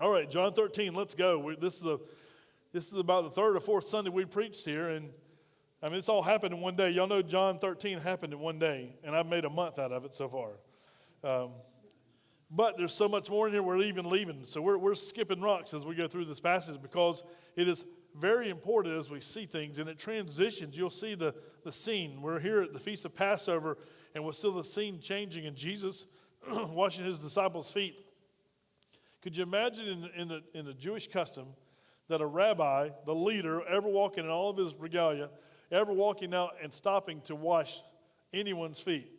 All right, John 13, let's go. We, this, is a, this is about the third or fourth Sunday we preached here, and I mean, it's all happened in one day. Y'all know John 13 happened in one day, and I've made a month out of it so far. Um, but there's so much more in here, we're even leaving. So we're, we're skipping rocks as we go through this passage because it is very important as we see things and it transitions. You'll see the, the scene. We're here at the Feast of Passover, and we'll see the scene changing, and Jesus washing his disciples' feet. Could you imagine in, in, the, in the Jewish custom that a rabbi, the leader, ever walking in all of his regalia, ever walking out and stopping to wash anyone's feet?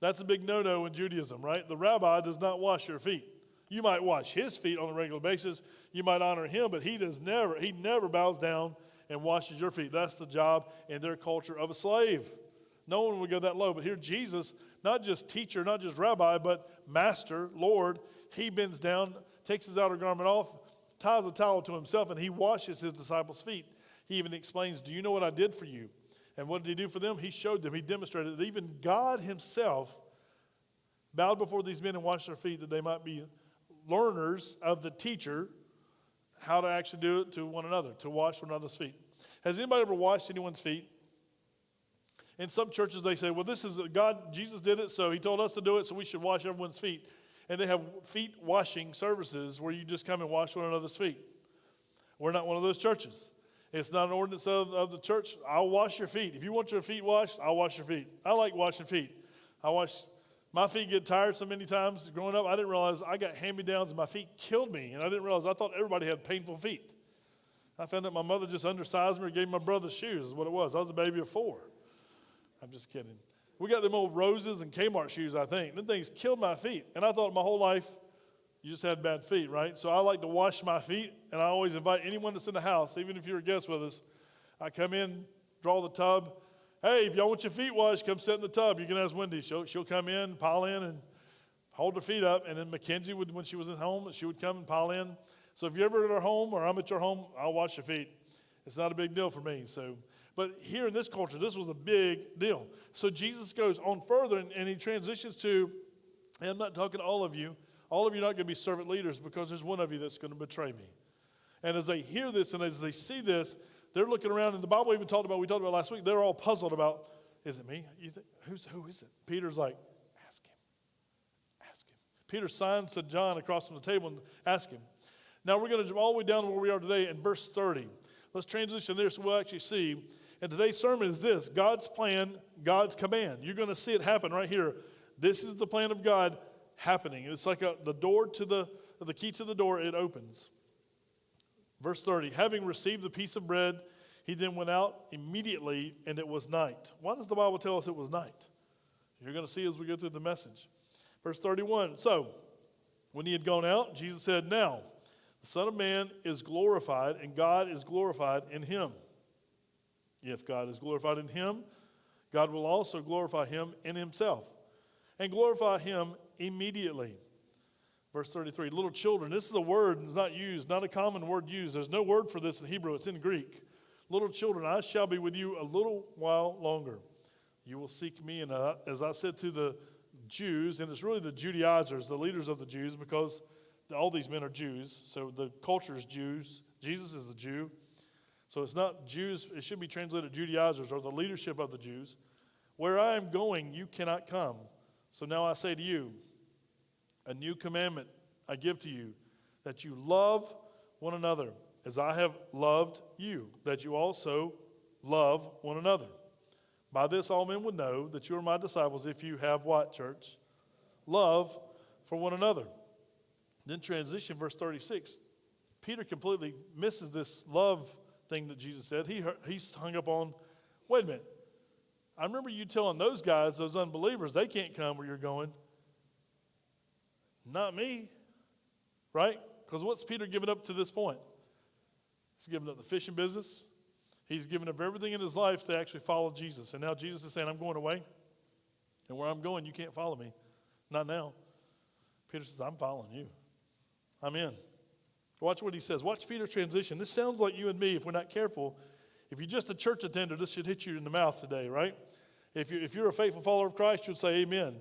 That's a big no no in Judaism, right? The rabbi does not wash your feet. You might wash his feet on a regular basis. You might honor him, but he does never, he never bows down and washes your feet. That's the job in their culture of a slave. No one would go that low. But here, Jesus, not just teacher, not just rabbi, but master, Lord, he bends down, takes his outer garment off, ties a towel to himself, and he washes his disciples' feet. He even explains, Do you know what I did for you? And what did he do for them? He showed them, he demonstrated that even God himself bowed before these men and washed their feet that they might be learners of the teacher how to actually do it to one another, to wash one another's feet. Has anybody ever washed anyone's feet? In some churches, they say, well, this is God, Jesus did it, so he told us to do it, so we should wash everyone's feet. And they have feet washing services where you just come and wash one another's feet. We're not one of those churches. It's not an ordinance of, of the church. I'll wash your feet. If you want your feet washed, I'll wash your feet. I like washing feet. I wash my feet get tired so many times growing up. I didn't realize I got hand me downs and my feet killed me. And I didn't realize I thought everybody had painful feet. I found out my mother just undersized me or gave my brother shoes, is what it was. I was a baby of four. I'm just kidding. We got them old roses and Kmart shoes, I think. Them things killed my feet. And I thought my whole life, you just had bad feet, right? So I like to wash my feet, and I always invite anyone that's in the house, even if you're a guest with us. I come in, draw the tub. Hey, if y'all want your feet washed, come sit in the tub. You can ask Wendy. She'll, she'll come in, pile in, and hold her feet up. And then Mackenzie would, when she was at home, she would come and pile in. So if you're ever at our home or I'm at your home, I'll wash your feet. It's not a big deal for me. So, but here in this culture, this was a big deal. So Jesus goes on further and, and he transitions to, I'm not talking to all of you. All of you are not going to be servant leaders because there's one of you that's going to betray me. And as they hear this and as they see this, they're looking around, and the Bible even talked about, we talked about last week, they're all puzzled about, is it me? You think, who's, who is it? Peter's like, ask him. Ask him. Peter signs to John across from the table and ask him. Now we're going to all the way down to where we are today in verse 30. Let's transition there so we'll actually see. And today's sermon is this God's plan, God's command. You're going to see it happen right here. This is the plan of God happening. It's like a, the door to the, the key to the door, it opens. Verse 30 Having received the piece of bread, he then went out immediately, and it was night. Why does the Bible tell us it was night? You're going to see as we go through the message. Verse 31 So, when he had gone out, Jesus said, Now, the Son of Man is glorified, and God is glorified in him. If God is glorified in him, God will also glorify him in himself and glorify him immediately. Verse 33 Little children, this is a word that's not used, not a common word used. There's no word for this in Hebrew, it's in Greek. Little children, I shall be with you a little while longer. You will seek me. And uh, as I said to the Jews, and it's really the Judaizers, the leaders of the Jews, because all these men are Jews, so the culture is Jews. Jesus is a Jew. So it's not Jews, it should be translated Judaizers or the leadership of the Jews. Where I am going, you cannot come. So now I say to you, a new commandment I give to you, that you love one another as I have loved you, that you also love one another. By this, all men would know that you are my disciples if you have what, church? Love for one another. Then, transition, verse 36. Peter completely misses this love thing that Jesus said. He, he's hung up on, wait a minute. I remember you telling those guys, those unbelievers, they can't come where you're going. Not me, right? Because what's Peter given up to this point? He's given up the fishing business. He's given up everything in his life to actually follow Jesus. And now Jesus is saying, I'm going away. And where I'm going, you can't follow me. Not now. Peter says, I'm following you. I'm in. Watch what he says. Watch Peter's transition. This sounds like you and me if we're not careful. If you're just a church attender, this should hit you in the mouth today, right? If, you, if you're a faithful follower of Christ, you'll say amen.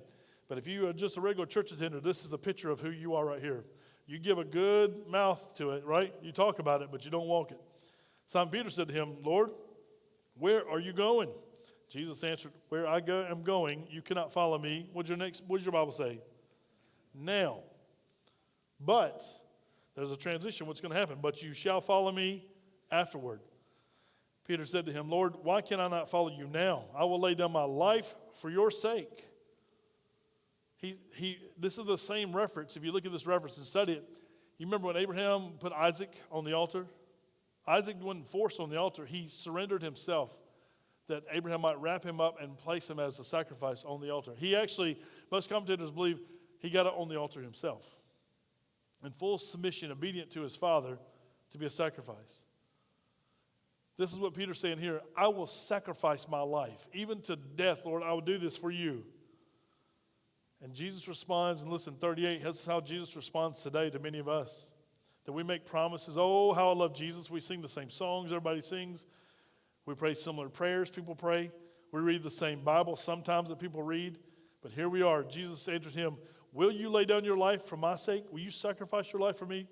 But if you are just a regular church attender, this is a picture of who you are right here. You give a good mouth to it, right? You talk about it, but you don't walk it. Simon Peter said to him, Lord, where are you going? Jesus answered, Where I go, am going, you cannot follow me. What's your next? What does your Bible say? Now. But there's a transition. What's going to happen? But you shall follow me afterward. Peter said to him, Lord, why can I not follow you now? I will lay down my life for your sake. He, he, this is the same reference. If you look at this reference and study it, you remember when Abraham put Isaac on the altar? Isaac wasn't forced on the altar, he surrendered himself that Abraham might wrap him up and place him as a sacrifice on the altar. He actually, most commentators believe, he got it on the altar himself in full submission, obedient to his father to be a sacrifice. This is what Peter's saying here I will sacrifice my life, even to death, Lord. I will do this for you. And Jesus responds, and listen, 38, this is how Jesus responds today to many of us. That we make promises. Oh, how I love Jesus. We sing the same songs everybody sings. We pray similar prayers people pray. We read the same Bible sometimes that people read. But here we are. Jesus answered him, Will you lay down your life for my sake? Will you sacrifice your life for me?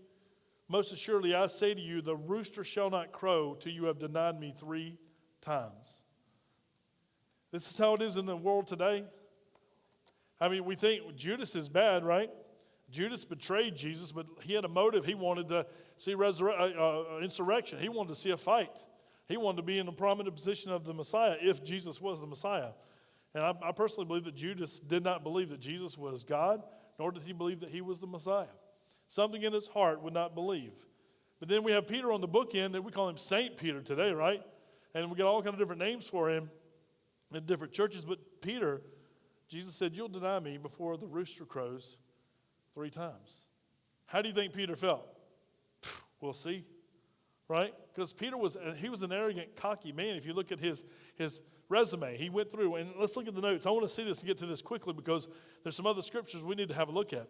Most assuredly, I say to you, the rooster shall not crow till you have denied me three times. This is how it is in the world today. I mean, we think Judas is bad, right? Judas betrayed Jesus, but he had a motive. He wanted to see resurre- uh, uh, insurrection, he wanted to see a fight. He wanted to be in the prominent position of the Messiah if Jesus was the Messiah. And I, I personally believe that Judas did not believe that Jesus was God, nor did he believe that he was the Messiah. Something in his heart would not believe. But then we have Peter on the bookend, and we call him Saint Peter today, right? And we get all kind of different names for him in different churches. But Peter, Jesus said, You'll deny me before the rooster crows three times. How do you think Peter felt? We'll see, right? Because Peter was he was an arrogant, cocky man. If you look at his his resume, he went through and let's look at the notes. I want to see this and get to this quickly because there's some other scriptures we need to have a look at.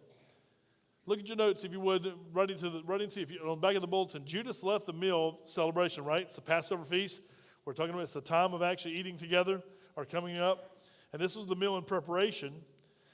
Look at your notes if you would, right into the right if you, on the back of the bulletin. Judas left the meal celebration, right? It's the Passover feast. We're talking about it's the time of actually eating together or coming up. And this was the meal in preparation.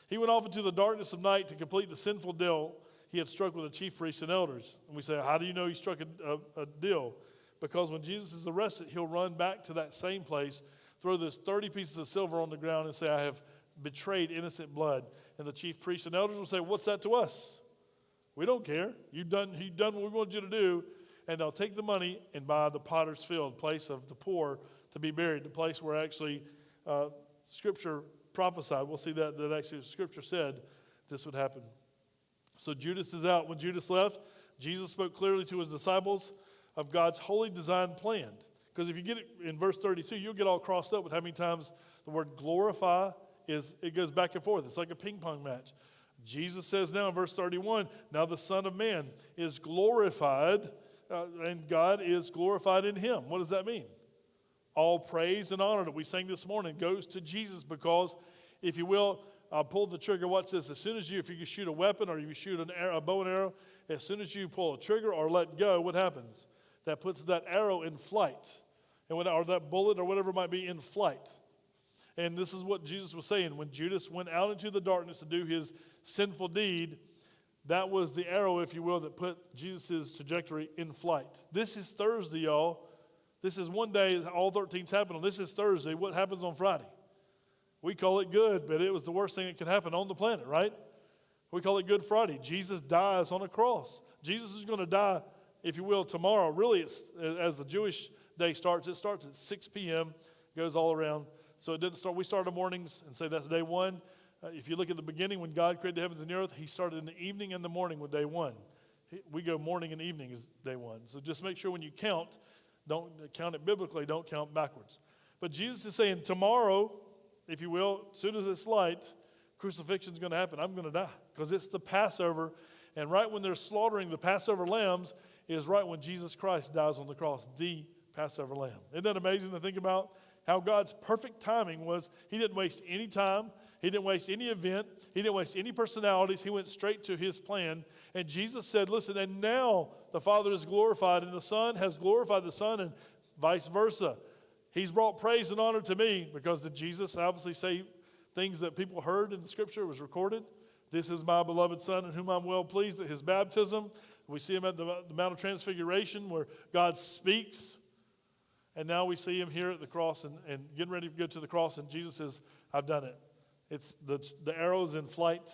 He went off into the darkness of night to complete the sinful deal he had struck with the chief priests and elders. And we say, How do you know he struck a, a, a deal? Because when Jesus is arrested, he'll run back to that same place, throw those 30 pieces of silver on the ground, and say, I have betrayed innocent blood. And the chief priests and elders will say, What's that to us? We don't care. You've done, you've done what we wanted you to do. And they'll take the money and buy the potter's field, place of the poor to be buried, the place where actually uh, Scripture prophesied. We'll see that, that actually Scripture said this would happen. So Judas is out. When Judas left, Jesus spoke clearly to his disciples of God's holy design plan. Because if you get it in verse 32, you'll get all crossed up with how many times the word glorify is, it goes back and forth. It's like a ping pong match. Jesus says now in verse 31 now the Son of Man is glorified, uh, and God is glorified in him. What does that mean? All praise and honor that we sang this morning goes to Jesus because, if you will, pull the trigger. Watch this. As soon as you, if you shoot a weapon or you shoot an arrow, a bow and arrow, as soon as you pull a trigger or let go, what happens? That puts that arrow in flight, and when, or that bullet or whatever might be in flight. And this is what Jesus was saying. When Judas went out into the darkness to do his sinful deed, that was the arrow, if you will, that put Jesus' trajectory in flight. This is Thursday, y'all. This is one day, all 13's happened on. This is Thursday. What happens on Friday? We call it good, but it was the worst thing that could happen on the planet, right? We call it Good Friday. Jesus dies on a cross. Jesus is going to die, if you will, tomorrow. Really, as the Jewish day starts, it starts at 6 p.m., goes all around. So it didn't start, we start in the mornings and say that's day one. Uh, if you look at the beginning, when God created the heavens and the earth, He started in the evening and the morning with day one. We go morning and evening is day one. So just make sure when you count, don't count it biblically, don't count backwards. But Jesus is saying, tomorrow, if you will, as soon as it's light, crucifixion is going to happen. I'm going to die because it's the Passover. And right when they're slaughtering the Passover lambs is right when Jesus Christ dies on the cross, the Passover lamb. Isn't that amazing to think about? How God's perfect timing was He didn't waste any time, He didn't waste any event, He didn't waste any personalities. He went straight to His plan. And Jesus said, Listen, and now the Father is glorified, and the Son has glorified the Son, and vice versa. He's brought praise and honor to me because did Jesus obviously say things that people heard in the scripture was recorded? This is my beloved Son in whom I'm well pleased at his baptism. We see him at the, the Mount of Transfiguration where God speaks. And now we see him here at the cross and, and getting ready to go to the cross, and Jesus says, I've done it. It's the, the arrow's in flight.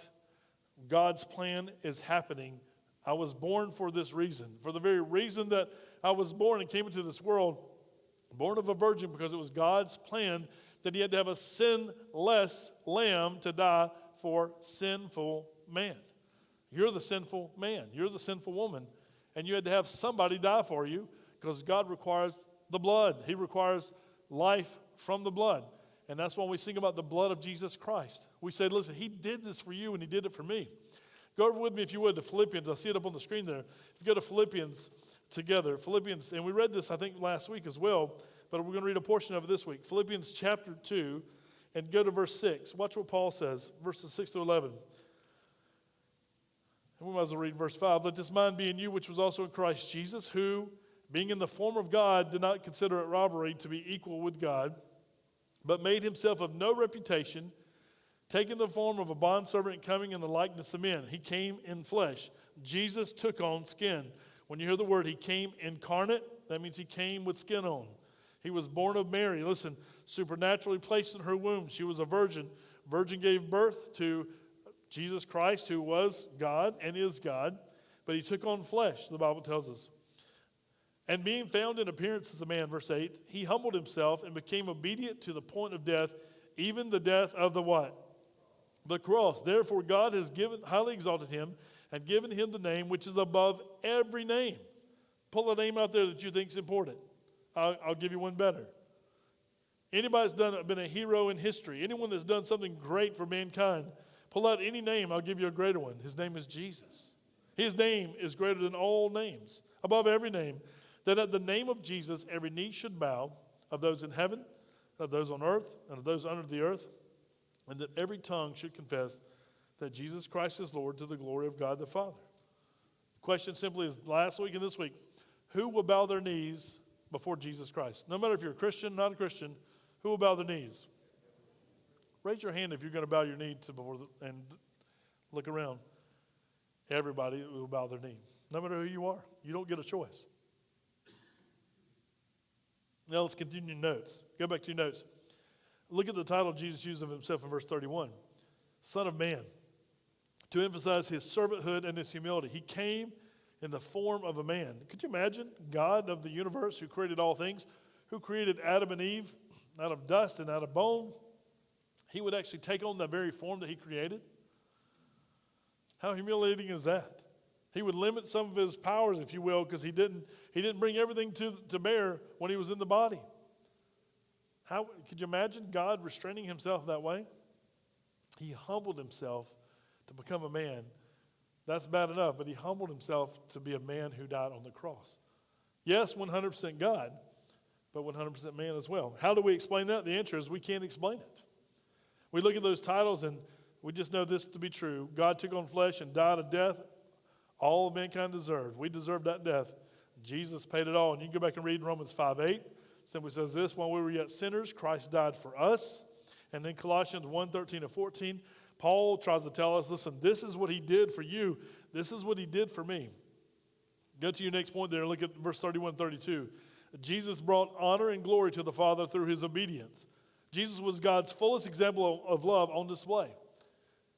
God's plan is happening. I was born for this reason. For the very reason that I was born and came into this world, born of a virgin, because it was God's plan that he had to have a sinless lamb to die for sinful man. You're the sinful man, you're the sinful woman, and you had to have somebody die for you because God requires the blood. He requires life from the blood. And that's when we sing about the blood of Jesus Christ. We say, listen, He did this for you and He did it for me. Go over with me, if you would, to Philippians. I see it up on the screen there. If you go to Philippians together, Philippians, and we read this, I think, last week as well, but we're going to read a portion of it this week. Philippians chapter 2, and go to verse 6. Watch what Paul says, verses 6 to 11. And we might as well read verse 5. Let this mind be in you, which was also in Christ Jesus, who, being in the form of God, did not consider it robbery to be equal with God, but made himself of no reputation, taking the form of a bondservant and coming in the likeness of men. He came in flesh. Jesus took on skin. When you hear the word, he came incarnate, that means he came with skin on. He was born of Mary. Listen, supernaturally placed in her womb. She was a virgin. Virgin gave birth to Jesus Christ, who was God and is God, but he took on flesh, the Bible tells us. And being found in appearance as a man, verse 8, he humbled himself and became obedient to the point of death, even the death of the what? The cross. Therefore, God has given, highly exalted him and given him the name which is above every name. Pull a name out there that you think is important. I'll, I'll give you one better. Anybody that's done, been a hero in history, anyone that's done something great for mankind, pull out any name, I'll give you a greater one. His name is Jesus. His name is greater than all names, above every name. That at the name of Jesus, every knee should bow of those in heaven, of those on earth, and of those under the earth, and that every tongue should confess that Jesus Christ is Lord to the glory of God the Father. The question simply is last week and this week who will bow their knees before Jesus Christ? No matter if you're a Christian, not a Christian, who will bow their knees? Raise your hand if you're going to bow your knee to before the, and look around. Everybody will bow their knee, no matter who you are. You don't get a choice. Now let's continue notes. Go back to your notes. Look at the title Jesus used of himself in verse 31 Son of Man, to emphasize his servanthood and his humility. He came in the form of a man. Could you imagine God of the universe who created all things, who created Adam and Eve out of dust and out of bone? He would actually take on the very form that he created. How humiliating is that? He would limit some of his powers, if you will, because he didn't, he didn't bring everything to, to bear when he was in the body. How could you imagine God restraining himself that way? He humbled himself to become a man. That's bad enough, but he humbled himself to be a man who died on the cross. Yes, 100% God, but 100% man as well. How do we explain that? The answer is we can't explain it. We look at those titles and we just know this to be true. God took on flesh and died a death all of mankind deserved. We deserved that death. Jesus paid it all. And you can go back and read in Romans 5 8. Simply says this while we were yet sinners, Christ died for us. And then Colossians 1 13 and 14, Paul tries to tell us listen, this is what he did for you, this is what he did for me. Go to your next point there look at verse 31 32. Jesus brought honor and glory to the Father through his obedience. Jesus was God's fullest example of love on display.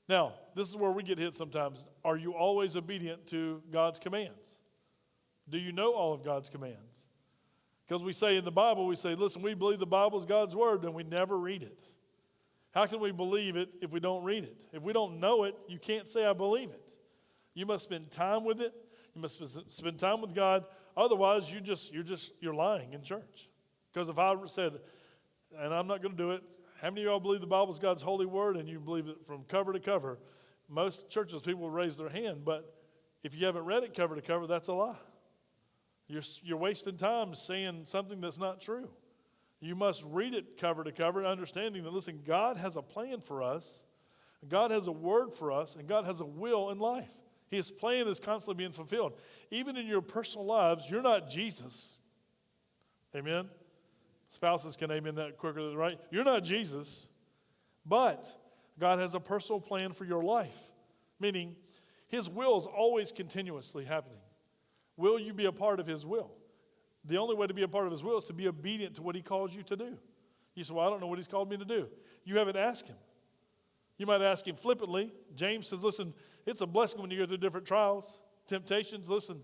Now, this is where we get hit sometimes. Are you always obedient to God's commands? Do you know all of God's commands? Because we say in the Bible, we say, listen, we believe the Bible is God's word, and we never read it. How can we believe it if we don't read it? If we don't know it, you can't say, I believe it. You must spend time with it. You must spend time with God. Otherwise, you just, you're just, you're lying in church. Because if I said, and I'm not going to do it, how many of y'all believe the Bible is God's holy word and you believe it from cover to cover? Most churches, people raise their hand, but if you haven't read it cover to cover, that's a lie. You're, you're wasting time saying something that's not true. You must read it cover to cover, understanding that, listen, God has a plan for us, God has a word for us, and God has a will in life. His plan is constantly being fulfilled. Even in your personal lives, you're not Jesus. Amen? Spouses can amen that quicker, than right? You're not Jesus, but God has a personal plan for your life. meaning his will is always continuously happening. Will you be a part of his will? The only way to be a part of his will is to be obedient to what he calls you to do. You say, Well, I don't know what he's called me to do. You haven't asked him. You might ask him flippantly. James says, Listen, it's a blessing when you go through different trials, temptations. Listen,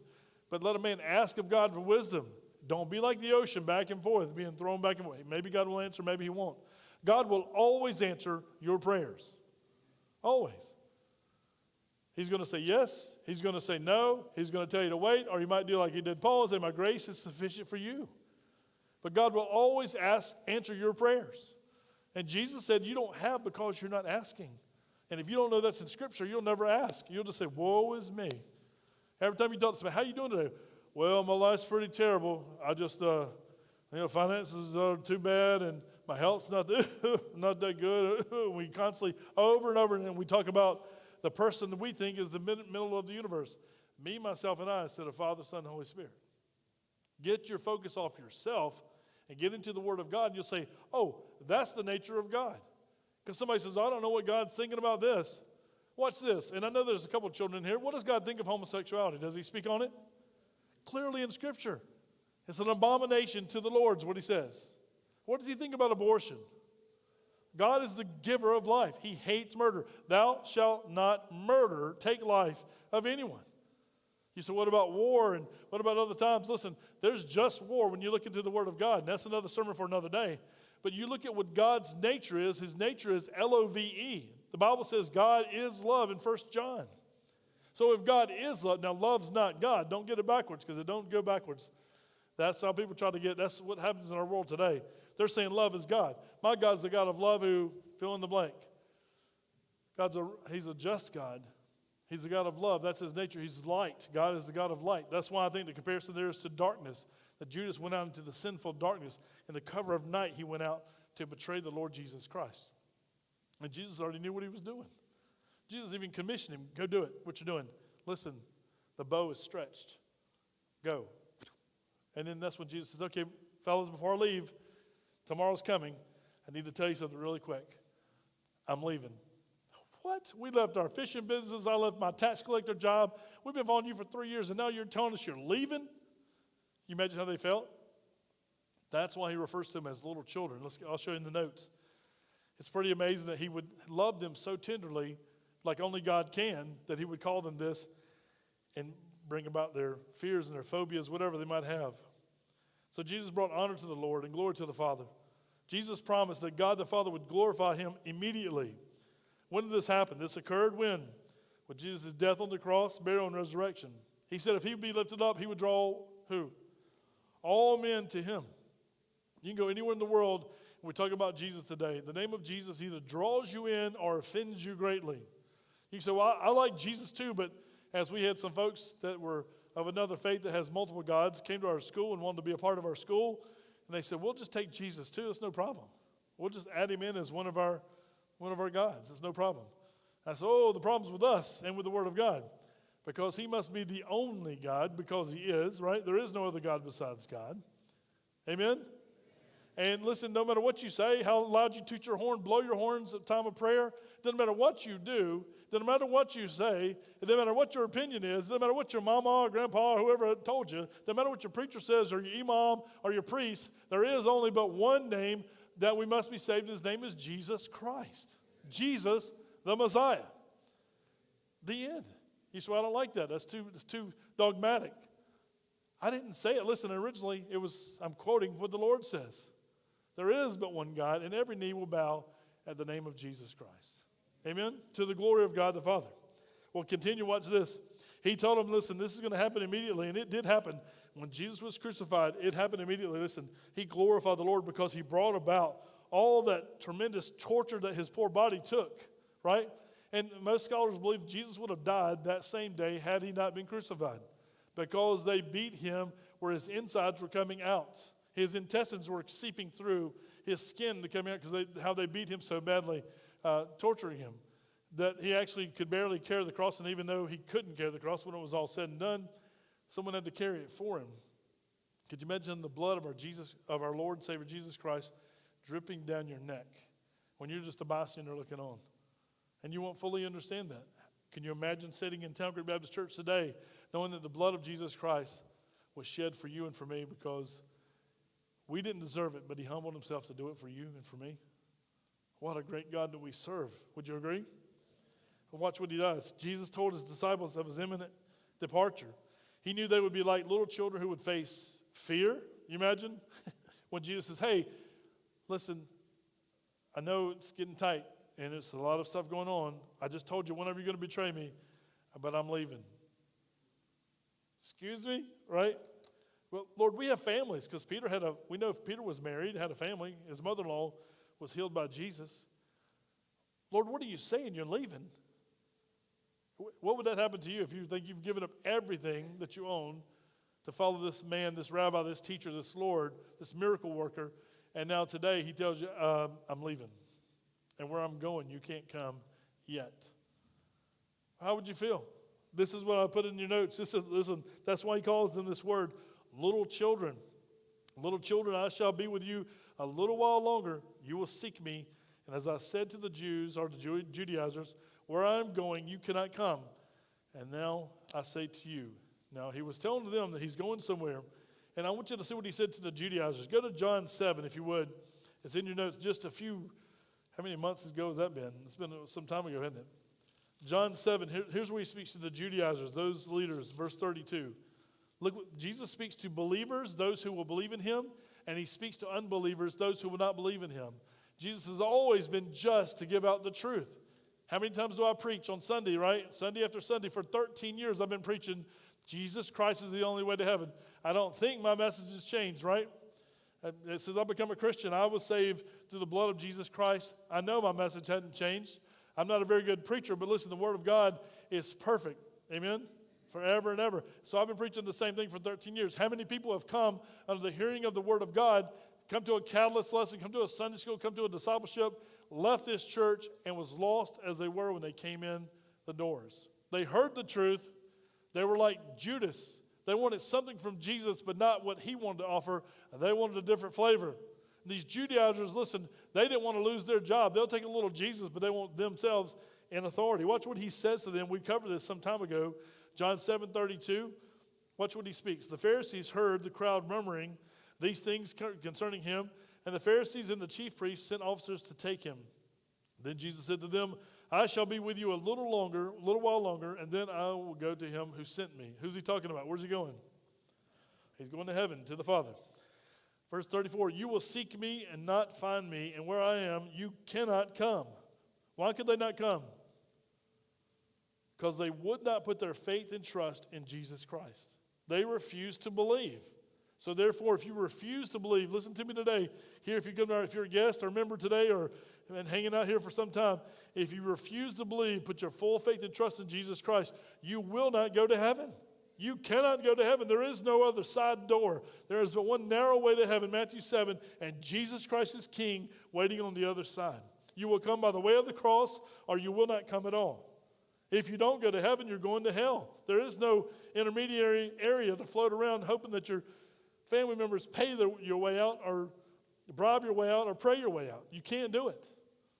but let a man ask of God for wisdom. Don't be like the ocean back and forth, being thrown back and forth. Maybe God will answer, maybe he won't. God will always answer your prayers. Always. He's going to say yes. He's going to say no. He's going to tell you to wait, or you might do like he did Paul and say, My grace is sufficient for you. But God will always ask, answer your prayers. And Jesus said, You don't have because you're not asking. And if you don't know that's in Scripture, you'll never ask. You'll just say, Woe is me. Every time you talk to somebody, How are you doing today? Well, my life's pretty terrible. I just, uh, you know, finances are too bad and my health's not that, not that good. we constantly, over and over, and we talk about the person that we think is the middle of the universe. Me, myself, and I, instead of Father, Son, and Holy Spirit. Get your focus off yourself and get into the Word of God, and you'll say, Oh, that's the nature of God. Because somebody says, I don't know what God's thinking about this. Watch this. And I know there's a couple children here. What does God think of homosexuality? Does He speak on it? Clearly in Scripture. It's an abomination to the Lord, is what He says. What does He think about abortion? God is the giver of life. He hates murder. Thou shalt not murder, take life of anyone. You say, what about war and what about other times? Listen, there's just war when you look into the Word of God. And that's another sermon for another day. But you look at what God's nature is. His nature is L O V E. The Bible says God is love in 1 John. So if God is love, now love's not God. Don't get it backwards because it don't go backwards. That's how people try to get, that's what happens in our world today. They're saying love is God. My God's the God of love who fill in the blank. God's a, he's a just God. He's a God of love. That's his nature. He's light. God is the God of light. That's why I think the comparison there is to darkness. That Judas went out into the sinful darkness. In the cover of night, he went out to betray the Lord Jesus Christ. And Jesus already knew what he was doing. Jesus even commissioned him go do it. What you're doing. Listen, the bow is stretched. Go. And then that's when Jesus says, okay, fellas, before I leave, Tomorrow's coming. I need to tell you something really quick. I'm leaving. What? We left our fishing business. I left my tax collector job. We've been following you for three years, and now you're telling us you're leaving? You imagine how they felt? That's why he refers to them as little children. Let's, I'll show you in the notes. It's pretty amazing that he would love them so tenderly, like only God can, that he would call them this and bring about their fears and their phobias, whatever they might have. So Jesus brought honor to the Lord and glory to the Father. Jesus promised that God the Father would glorify him immediately. When did this happen? This occurred when? With Jesus' death on the cross, burial, and resurrection. He said if he would be lifted up, he would draw who? All men to him. You can go anywhere in the world, and we talk about Jesus today. The name of Jesus either draws you in or offends you greatly. You say, Well, I like Jesus too, but as we had some folks that were of another faith that has multiple gods came to our school and wanted to be a part of our school. And they said, We'll just take Jesus too. It's no problem. We'll just add him in as one of our, one of our gods. It's no problem. I said, Oh, the problem's with us and with the Word of God. Because he must be the only God, because he is, right? There is no other God besides God. Amen? And listen, no matter what you say, how loud you toot your horn, blow your horns at time of prayer, doesn't matter what you do, no matter what you say, it doesn't matter what your opinion is, doesn't matter what your mama or grandpa or whoever told you, no matter what your preacher says or your imam or your priest, there is only but one name that we must be saved. His name is Jesus Christ. Jesus, the Messiah. The end. You say, well, I don't like that. That's too, that's too dogmatic. I didn't say it. Listen, originally it was, I'm quoting what the Lord says. There is but one God, and every knee will bow at the name of Jesus Christ. Amen? To the glory of God the Father. Well, continue, watch this. He told him, listen, this is going to happen immediately. And it did happen. When Jesus was crucified, it happened immediately. Listen, he glorified the Lord because he brought about all that tremendous torture that his poor body took, right? And most scholars believe Jesus would have died that same day had he not been crucified because they beat him where his insides were coming out. His intestines were seeping through his skin to come out because how they beat him so badly uh, torturing him that he actually could barely carry the cross. And even though he couldn't carry the cross when it was all said and done, someone had to carry it for him. Could you imagine the blood of our Jesus, of our Lord and Savior Jesus Christ, dripping down your neck when you're just a bystander looking on? And you won't fully understand that. Can you imagine sitting in Town Creek Baptist Church today knowing that the blood of Jesus Christ was shed for you and for me because we didn't deserve it, but he humbled himself to do it for you and for me? What a great God that we serve. Would you agree? Watch what he does. Jesus told his disciples of his imminent departure. He knew they would be like little children who would face fear. You imagine? when Jesus says, Hey, listen, I know it's getting tight and it's a lot of stuff going on. I just told you whenever you're going to betray me, but I'm leaving. Excuse me, right? Well, Lord, we have families because Peter had a, we know Peter was married, had a family. His mother in law was healed by Jesus. Lord, what are you saying? You're leaving. What would that happen to you if you think you've given up everything that you own to follow this man, this rabbi, this teacher, this Lord, this miracle worker, and now today he tells you, uh, I'm leaving. And where I'm going, you can't come yet. How would you feel? This is what I put in your notes. This is, listen, that's why he calls them this word little children. Little children, I shall be with you a little while longer. You will seek me. And as I said to the Jews or the Judaizers, where I am going, you cannot come. And now I say to you. Now he was telling them that he's going somewhere. And I want you to see what he said to the Judaizers. Go to John 7, if you would. It's in your notes just a few, how many months ago has that been? It's been some time ago, hasn't it? John 7, here, here's where he speaks to the Judaizers, those leaders, verse 32. Look, Jesus speaks to believers, those who will believe in him, and he speaks to unbelievers, those who will not believe in him. Jesus has always been just to give out the truth. How many times do I preach on Sunday, right? Sunday after Sunday. For 13 years, I've been preaching Jesus Christ is the only way to heaven. I don't think my message has changed, right? Uh, since I've become a Christian, I was saved through the blood of Jesus Christ. I know my message hadn't changed. I'm not a very good preacher, but listen, the Word of God is perfect. Amen? Forever and ever. So I've been preaching the same thing for 13 years. How many people have come under the hearing of the Word of God, come to a catalyst lesson, come to a Sunday school, come to a discipleship, left this church and was lost as they were when they came in the doors. They heard the truth. They were like Judas. They wanted something from Jesus, but not what he wanted to offer. They wanted a different flavor. these Judaizers, listen, they didn't want to lose their job. They'll take a little Jesus, but they want themselves in authority. Watch what he says to them. We covered this some time ago. John 7 32. Watch what he speaks. The Pharisees heard the crowd murmuring these things concerning him, and the Pharisees and the chief priests sent officers to take him. Then Jesus said to them, I shall be with you a little longer, a little while longer, and then I will go to him who sent me. Who's he talking about? Where's he going? He's going to heaven, to the Father. Verse 34 You will seek me and not find me, and where I am, you cannot come. Why could they not come? Because they would not put their faith and trust in Jesus Christ. They refused to believe. So therefore, if you refuse to believe, listen to me today. Here, if you come to, if you're a guest or member today or been hanging out here for some time, if you refuse to believe, put your full faith and trust in Jesus Christ, you will not go to heaven. You cannot go to heaven. There is no other side door. There is but one narrow way to heaven, Matthew 7, and Jesus Christ is King waiting on the other side. You will come by the way of the cross, or you will not come at all. If you don't go to heaven, you're going to hell. There is no intermediary area to float around hoping that you're family members pay the, your way out or bribe your way out or pray your way out. You can't do it.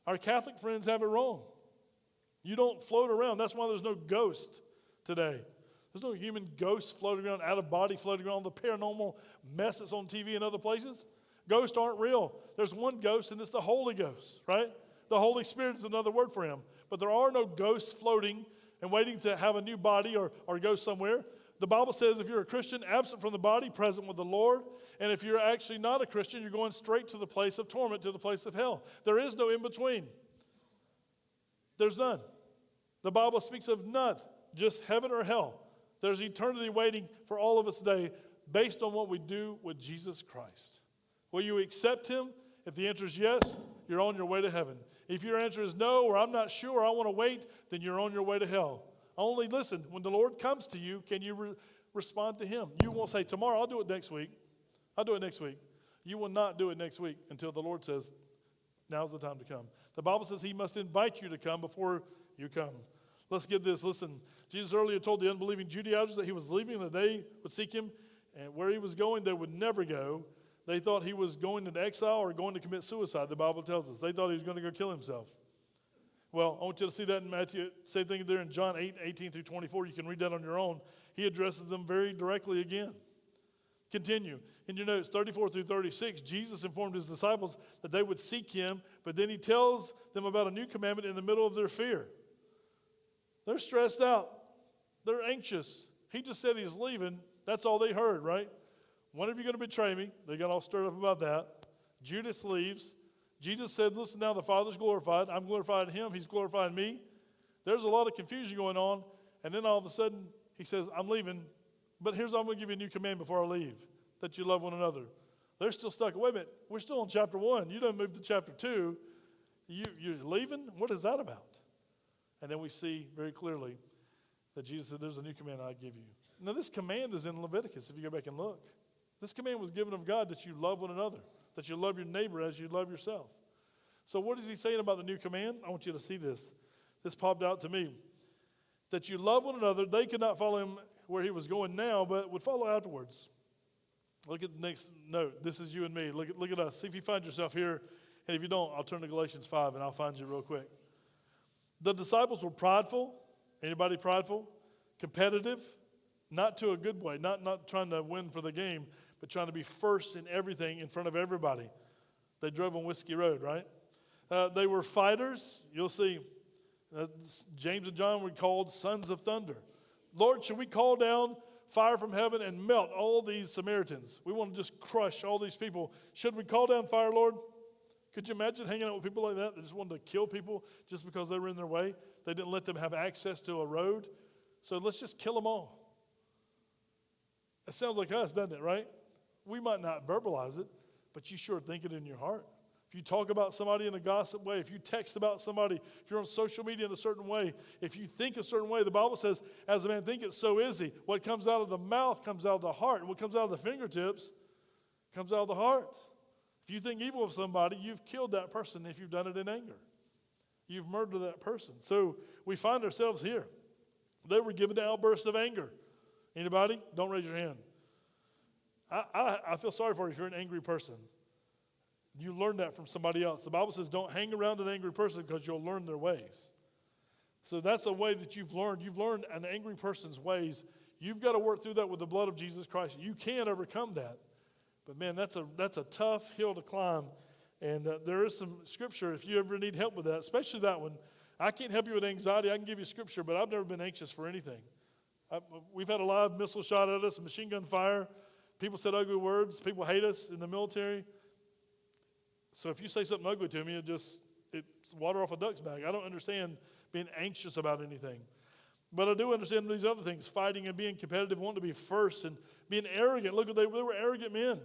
Our Catholic friends have it wrong. You don't float around. That's why there's no ghost today. There's no human ghosts floating around, out of body floating around, the paranormal mess that's on TV and other places. Ghosts aren't real. There's one ghost, and it's the Holy Ghost, right? The Holy Spirit is another word for him. But there are no ghosts floating and waiting to have a new body or, or go somewhere. The Bible says if you're a Christian, absent from the body, present with the Lord. And if you're actually not a Christian, you're going straight to the place of torment, to the place of hell. There is no in between. There's none. The Bible speaks of none, just heaven or hell. There's eternity waiting for all of us today based on what we do with Jesus Christ. Will you accept him? If the answer is yes, you're on your way to heaven. If your answer is no, or I'm not sure, I want to wait, then you're on your way to hell. Only listen, when the Lord comes to you, can you re- respond to Him? You won't say, Tomorrow, I'll do it next week. I'll do it next week. You will not do it next week until the Lord says, Now's the time to come. The Bible says He must invite you to come before you come. Let's get this. Listen, Jesus earlier told the unbelieving Judaizers that He was leaving, that they would seek Him, and where He was going, they would never go. They thought He was going into exile or going to commit suicide, the Bible tells us. They thought He was going to go kill Himself. Well, I want you to see that in Matthew. Same thing there in John 8, 18 through 24. You can read that on your own. He addresses them very directly again. Continue. In your notes, 34 through 36, Jesus informed his disciples that they would seek him, but then he tells them about a new commandment in the middle of their fear. They're stressed out, they're anxious. He just said he's leaving. That's all they heard, right? When of you going to betray me? They got all stirred up about that. Judas leaves. Jesus said, Listen now, the Father's glorified. I'm glorifying him. He's glorifying me. There's a lot of confusion going on. And then all of a sudden, he says, I'm leaving. But here's I'm going to give you a new command before I leave that you love one another. They're still stuck. Wait a minute. We're still in chapter one. You don't move to chapter two. You, you're leaving? What is that about? And then we see very clearly that Jesus said, There's a new command I give you. Now, this command is in Leviticus, if you go back and look. This command was given of God that you love one another, that you love your neighbor as you love yourself. So, what is he saying about the new command? I want you to see this. This popped out to me. That you love one another. They could not follow him where he was going now, but would follow afterwards. Look at the next note. This is you and me. Look at, look at us. See if you find yourself here. And if you don't, I'll turn to Galatians 5 and I'll find you real quick. The disciples were prideful. Anybody prideful? Competitive. Not to a good way. Not, not trying to win for the game, but trying to be first in everything in front of everybody. They drove on Whiskey Road, right? Uh, they were fighters. You'll see uh, James and John were called sons of thunder. Lord, should we call down fire from heaven and melt all these Samaritans? We want to just crush all these people. Should we call down fire, Lord? Could you imagine hanging out with people like that that just wanted to kill people just because they were in their way? They didn't let them have access to a road. So let's just kill them all. That sounds like us, doesn't it, right? We might not verbalize it, but you sure think it in your heart. If you talk about somebody in a gossip way, if you text about somebody, if you're on social media in a certain way, if you think a certain way, the Bible says, as a man thinketh, so is he. What comes out of the mouth comes out of the heart, and what comes out of the fingertips comes out of the heart. If you think evil of somebody, you've killed that person if you've done it in anger. You've murdered that person. So we find ourselves here. They were given to outbursts of anger. Anybody? Don't raise your hand. I, I, I feel sorry for you if you're an angry person. You learn that from somebody else. The Bible says don't hang around an angry person because you'll learn their ways. So that's a way that you've learned. You've learned an angry person's ways. You've got to work through that with the blood of Jesus Christ. You can overcome that. But man, that's a, that's a tough hill to climb. And uh, there is some scripture if you ever need help with that, especially that one. I can't help you with anxiety. I can give you scripture, but I've never been anxious for anything. I, we've had a live missile shot at us, machine gun fire. People said ugly words. People hate us in the military. So if you say something ugly to me, it just it's water off a duck's back. I don't understand being anxious about anything. But I do understand these other things fighting and being competitive, wanting to be first and being arrogant. Look, they, they were arrogant men.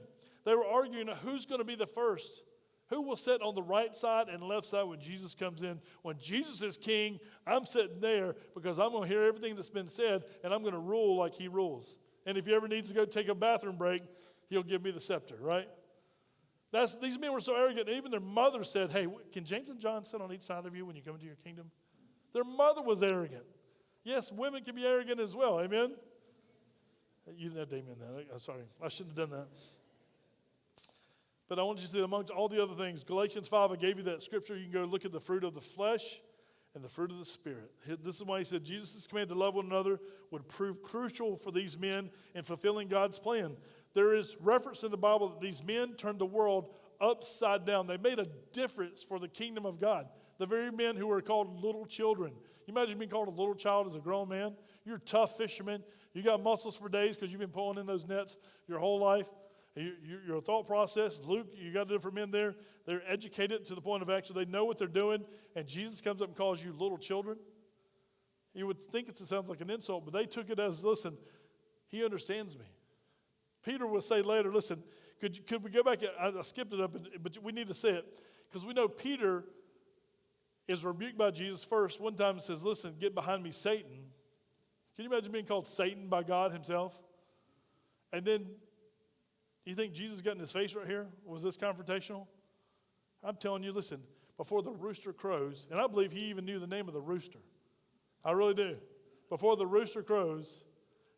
They were arguing who's going to be the first. Who will sit on the right side and left side when Jesus comes in? When Jesus is king, I'm sitting there because I'm going to hear everything that's been said and I'm going to rule like he rules. And if he ever needs to go take a bathroom break, he'll give me the scepter, right? That's, these men were so arrogant, even their mother said, Hey, can James and John sit on each side of you when you come into your kingdom? Their mother was arrogant. Yes, women can be arrogant as well. Amen? You didn't have to amen that. I'm sorry. I shouldn't have done that. But I want you to see amongst all the other things, Galatians 5, I gave you that scripture. You can go look at the fruit of the flesh and the fruit of the Spirit. This is why he said Jesus' command to love one another would prove crucial for these men in fulfilling God's plan. There is reference in the Bible that these men turned the world upside down. They made a difference for the kingdom of God. The very men who were called little children. You imagine being called a little child as a grown man? You're a tough fisherman. You got muscles for days because you've been pulling in those nets your whole life. Your thought process, Luke, you got different men there. They're educated to the point of actually they know what they're doing, and Jesus comes up and calls you little children. You would think it sounds like an insult, but they took it as listen, he understands me. Peter will say later, listen, could, could we go back? I, I skipped it up, but we need to say it because we know Peter is rebuked by Jesus first. One time he says, listen, get behind me, Satan. Can you imagine being called Satan by God himself? And then you think Jesus got in his face right here? Was this confrontational? I'm telling you, listen, before the rooster crows, and I believe he even knew the name of the rooster. I really do. Before the rooster crows,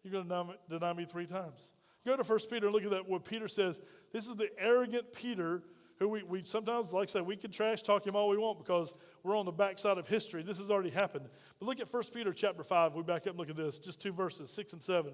you're going to deny me three times. Go to 1 Peter and look at that, what Peter says. This is the arrogant Peter who we, we sometimes, like I say, we can trash talk him all we want because we're on the backside of history. This has already happened. But look at 1 Peter chapter 5. We back up and look at this, just two verses, 6 and 7.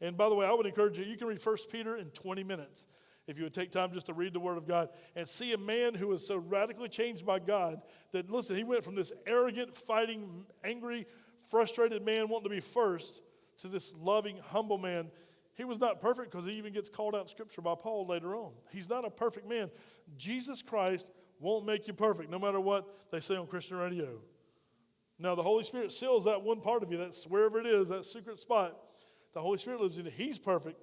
And by the way, I would encourage you, you can read 1 Peter in 20 minutes if you would take time just to read the Word of God and see a man who was so radically changed by God that, listen, he went from this arrogant, fighting, angry, frustrated man wanting to be first to this loving, humble man. He was not perfect because he even gets called out in Scripture by Paul later on. He's not a perfect man. Jesus Christ won't make you perfect, no matter what they say on Christian radio. Now, the Holy Spirit seals that one part of you, that's wherever it is, that secret spot. The Holy Spirit lives in you. He's perfect.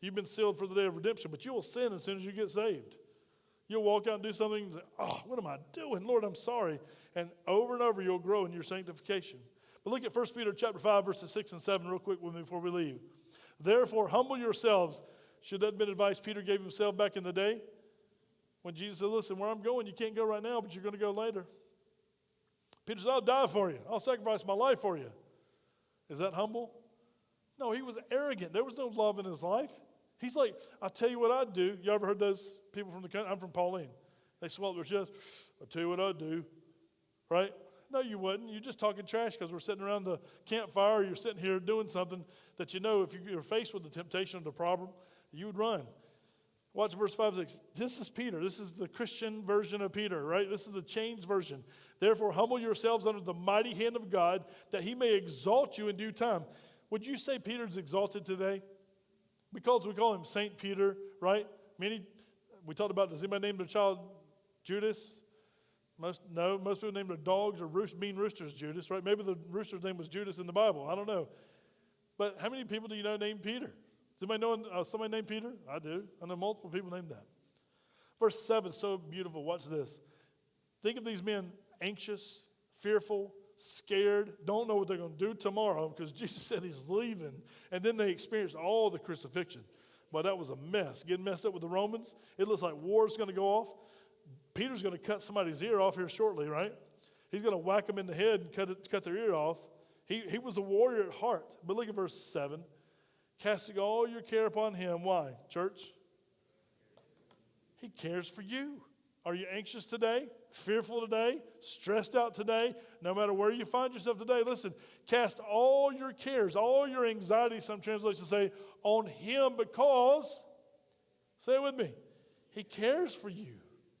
You've been sealed for the day of redemption, but you will sin as soon as you get saved. You'll walk out and do something and say, Oh, what am I doing? Lord, I'm sorry. And over and over, you'll grow in your sanctification. But look at 1 Peter chapter 5, verses 6 and 7 real quick with me before we leave. Therefore, humble yourselves. Should that have been advice Peter gave himself back in the day? When Jesus said, Listen, where I'm going, you can't go right now, but you're going to go later. Peter said, I'll die for you. I'll sacrifice my life for you. Is that humble? No, he was arrogant. There was no love in his life. He's like, I'll tell you what I'd do. You ever heard those people from the country? I'm from Pauline. They swell up their chest. I'll tell you what I'd do. Right? No, you wouldn't. You're just talking trash because we're sitting around the campfire. You're sitting here doing something that you know if you're faced with the temptation of the problem, you would run. Watch verse 5 6. This is Peter. This is the Christian version of Peter, right? This is the changed version. Therefore, humble yourselves under the mighty hand of God that he may exalt you in due time. Would you say Peter's exalted today? Because we call him Saint Peter, right? Many, we talked about, does anybody name their child Judas? Most, no, most people name their dogs or roost, mean roosters Judas, right? Maybe the rooster's name was Judas in the Bible. I don't know. But how many people do you know named Peter? Does anybody know uh, somebody named Peter? I do. I know multiple people named that. Verse 7, so beautiful. Watch this. Think of these men anxious, fearful, scared, don't know what they're going to do tomorrow because Jesus said he's leaving. And then they experienced all the crucifixion. But that was a mess. Getting messed up with the Romans. It looks like war's going to go off. Peter's going to cut somebody's ear off here shortly, right? He's going to whack them in the head and cut, it, cut their ear off. He, he was a warrior at heart. But look at verse 7. Casting all your care upon him. Why, church? He cares for you. Are you anxious today? Fearful today? Stressed out today? No matter where you find yourself today, listen, cast all your cares, all your anxiety, some translations say, on Him because, say it with me, He cares for you.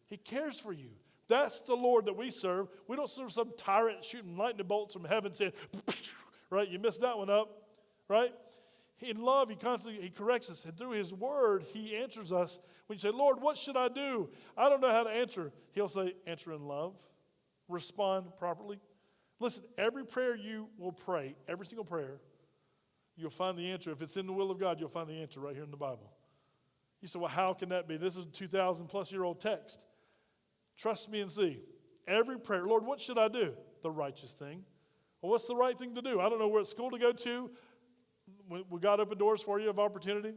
He cares for you. That's the Lord that we serve. We don't serve some tyrant shooting lightning bolts from heaven saying, right, you messed that one up, right? In love, he constantly he corrects us, and through his word, he answers us. When you say, Lord, what should I do? I don't know how to answer. He'll say, answer in love, respond properly. Listen, every prayer you will pray, every single prayer, you'll find the answer. If it's in the will of God, you'll find the answer right here in the Bible. You say, well, how can that be? This is a 2,000 plus year old text. Trust me and see. Every prayer, Lord, what should I do? The righteous thing. Well, what's the right thing to do? I don't know where school to go to we got open doors for you of opportunity.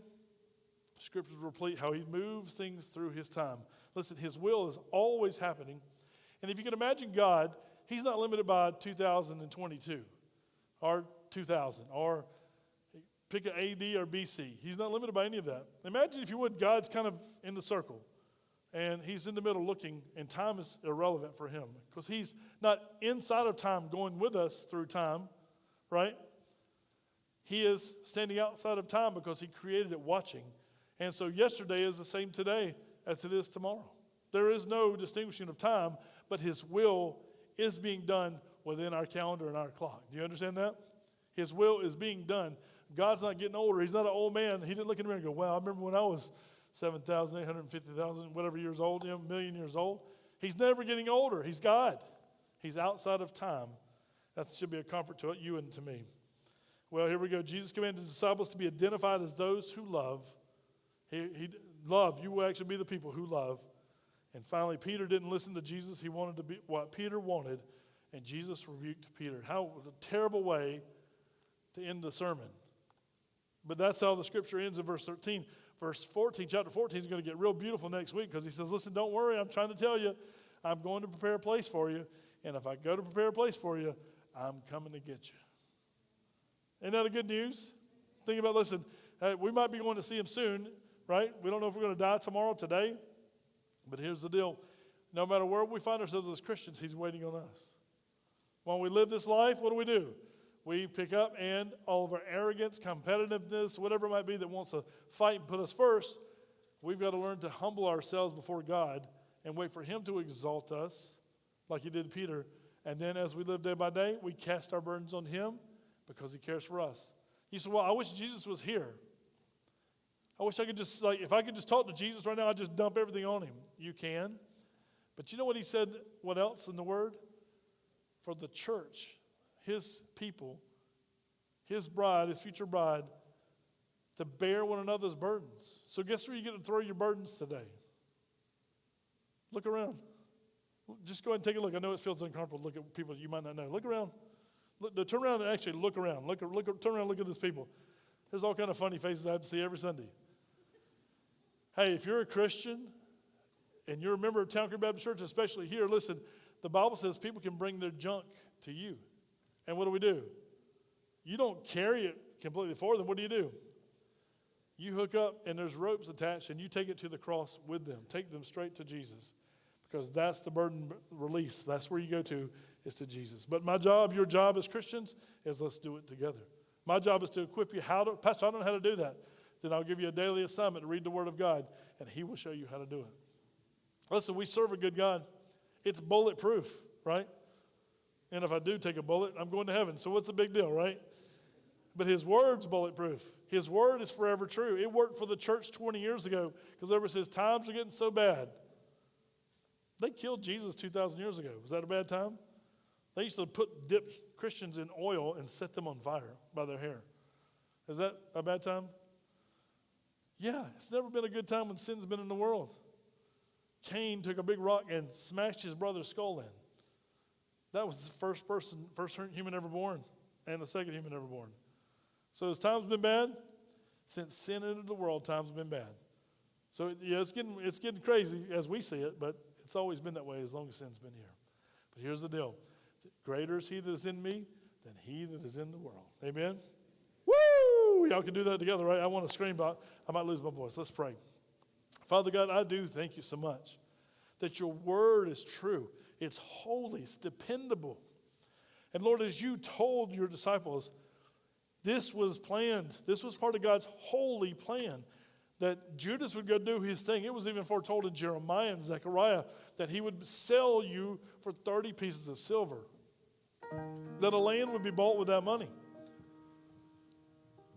Scriptures replete how he moves things through his time. Listen, his will is always happening. And if you can imagine God, he's not limited by 2022 or 2000 or pick an AD or BC. He's not limited by any of that. Imagine, if you would, God's kind of in the circle and he's in the middle looking, and time is irrelevant for him because he's not inside of time going with us through time, right? He is standing outside of time because He created it watching. And so yesterday is the same today as it is tomorrow. There is no distinguishing of time, but His will is being done within our calendar and our clock. Do you understand that? His will is being done. God's not getting older. He's not an old man. He didn't look in the mirror and go, Wow, I remember when I was 7,850,000, whatever years old, know, million years old. He's never getting older. He's God. He's outside of time. That should be a comfort to you and to me. Well, here we go. Jesus commanded his disciples to be identified as those who love. He, he love. You will actually be the people who love. And finally, Peter didn't listen to Jesus. He wanted to be what Peter wanted, and Jesus rebuked Peter. How a terrible way to end the sermon. But that's how the scripture ends in verse 13. Verse 14, chapter 14 is going to get real beautiful next week because he says, Listen, don't worry. I'm trying to tell you, I'm going to prepare a place for you. And if I go to prepare a place for you, I'm coming to get you. Isn't that a good news? Think about, listen, we might be going to see him soon, right? We don't know if we're going to die tomorrow, today. But here's the deal no matter where we find ourselves as Christians, He's waiting on us. While we live this life, what do we do? We pick up and all of our arrogance, competitiveness, whatever it might be that wants to fight and put us first, we've got to learn to humble ourselves before God and wait for Him to exalt us, like He did Peter. And then as we live day by day, we cast our burdens on Him because He cares for us. You say, Well, I wish Jesus was here. I wish I could just, like, if I could just talk to Jesus right now, I'd just dump everything on Him. You can. But you know what He said? What else in the Word? For the church, His people, His bride, His future bride, to bear one another's burdens. So, guess where you get to throw your burdens today? Look around. Just go ahead and take a look. I know it feels uncomfortable to look at people you might not know. Look around. Look, no, turn around and actually look around. Look, look, turn around and look at these people. There's all kind of funny faces I have to see every Sunday. Hey, if you're a Christian and you're a member of Town Creek Baptist Church, especially here, listen, the Bible says people can bring their junk to you. And what do we do? You don't carry it completely for them. What do you do? You hook up and there's ropes attached and you take it to the cross with them. Take them straight to Jesus because that's the burden release. That's where you go to is to Jesus. But my job, your job as Christians, is let's do it together. My job is to equip you how to, Pastor, I don't know how to do that. Then I'll give you a daily assignment to read the Word of God, and He will show you how to do it. Listen, we serve a good God. It's bulletproof, right? And if I do take a bullet, I'm going to heaven. So what's the big deal, right? But His Word's bulletproof. His Word is forever true. It worked for the church 20 years ago because ever says times are getting so bad. They killed Jesus 2,000 years ago. Was that a bad time? They used to put dip Christians in oil and set them on fire by their hair. Is that a bad time? Yeah, it's never been a good time when sin's been in the world. Cain took a big rock and smashed his brother's skull in. That was the first person, first human ever born, and the second human ever born. So has times been bad? Since sin entered the world, times have been bad. So yeah, it's getting it's getting crazy as we see it, but it's always been that way as long as sin's been here. But here's the deal. Greater is he that is in me than he that is in the world. Amen? Y'all can do that together, right? I want to scream, but I might lose my voice. Let's pray. Father God, I do thank you so much that your word is true. It's holy, it's dependable. And Lord, as you told your disciples, this was planned. This was part of God's holy plan that Judas would go do his thing. It was even foretold in Jeremiah and Zechariah that he would sell you for 30 pieces of silver, that a land would be bought with that money.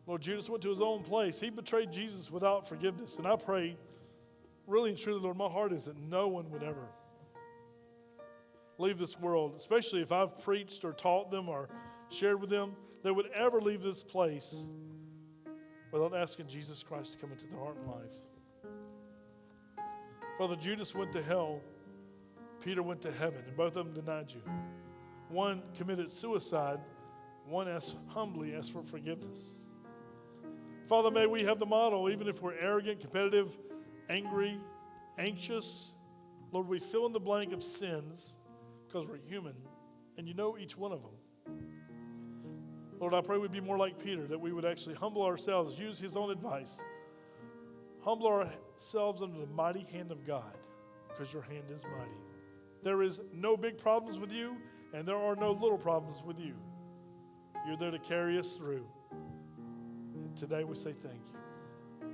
Lord, Judas went to his own place. He betrayed Jesus without forgiveness. And I pray, really and truly, Lord, my heart is that no one would ever leave this world, especially if I've preached or taught them or shared with them, they would ever leave this place without asking Jesus Christ to come into their heart and lives. Father, Judas went to hell, Peter went to heaven, and both of them denied you. One committed suicide, one asked humbly asked for forgiveness. Father, may we have the model, even if we're arrogant, competitive, angry, anxious. Lord, we fill in the blank of sins because we're human, and you know each one of them. Lord, I pray we'd be more like Peter, that we would actually humble ourselves, use his own advice, humble ourselves under the mighty hand of God, because your hand is mighty. There is no big problems with you, and there are no little problems with you. You're there to carry us through. Today we say thank you.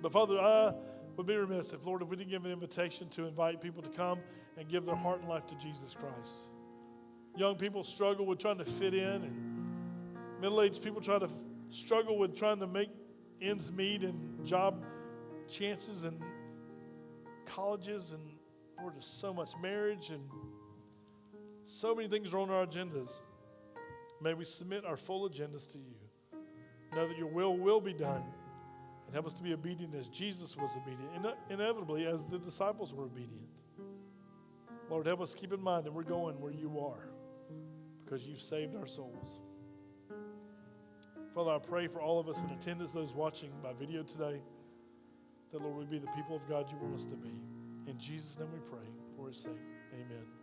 But Father, I would be remiss if, Lord, if we didn't give an invitation to invite people to come and give their heart and life to Jesus Christ. Young people struggle with trying to fit in and Middle aged people try to struggle with trying to make ends meet and job chances and colleges and or just so much marriage and so many things are on our agendas. May we submit our full agendas to you. Know that your will will be done and help us to be obedient as Jesus was obedient, and inevitably as the disciples were obedient. Lord, help us keep in mind that we're going where you are because you've saved our souls. Father, I pray for all of us in attendance, those watching by video today, that, Lord, we be the people of God you want us to be. In Jesus' name we pray for his sake. Amen.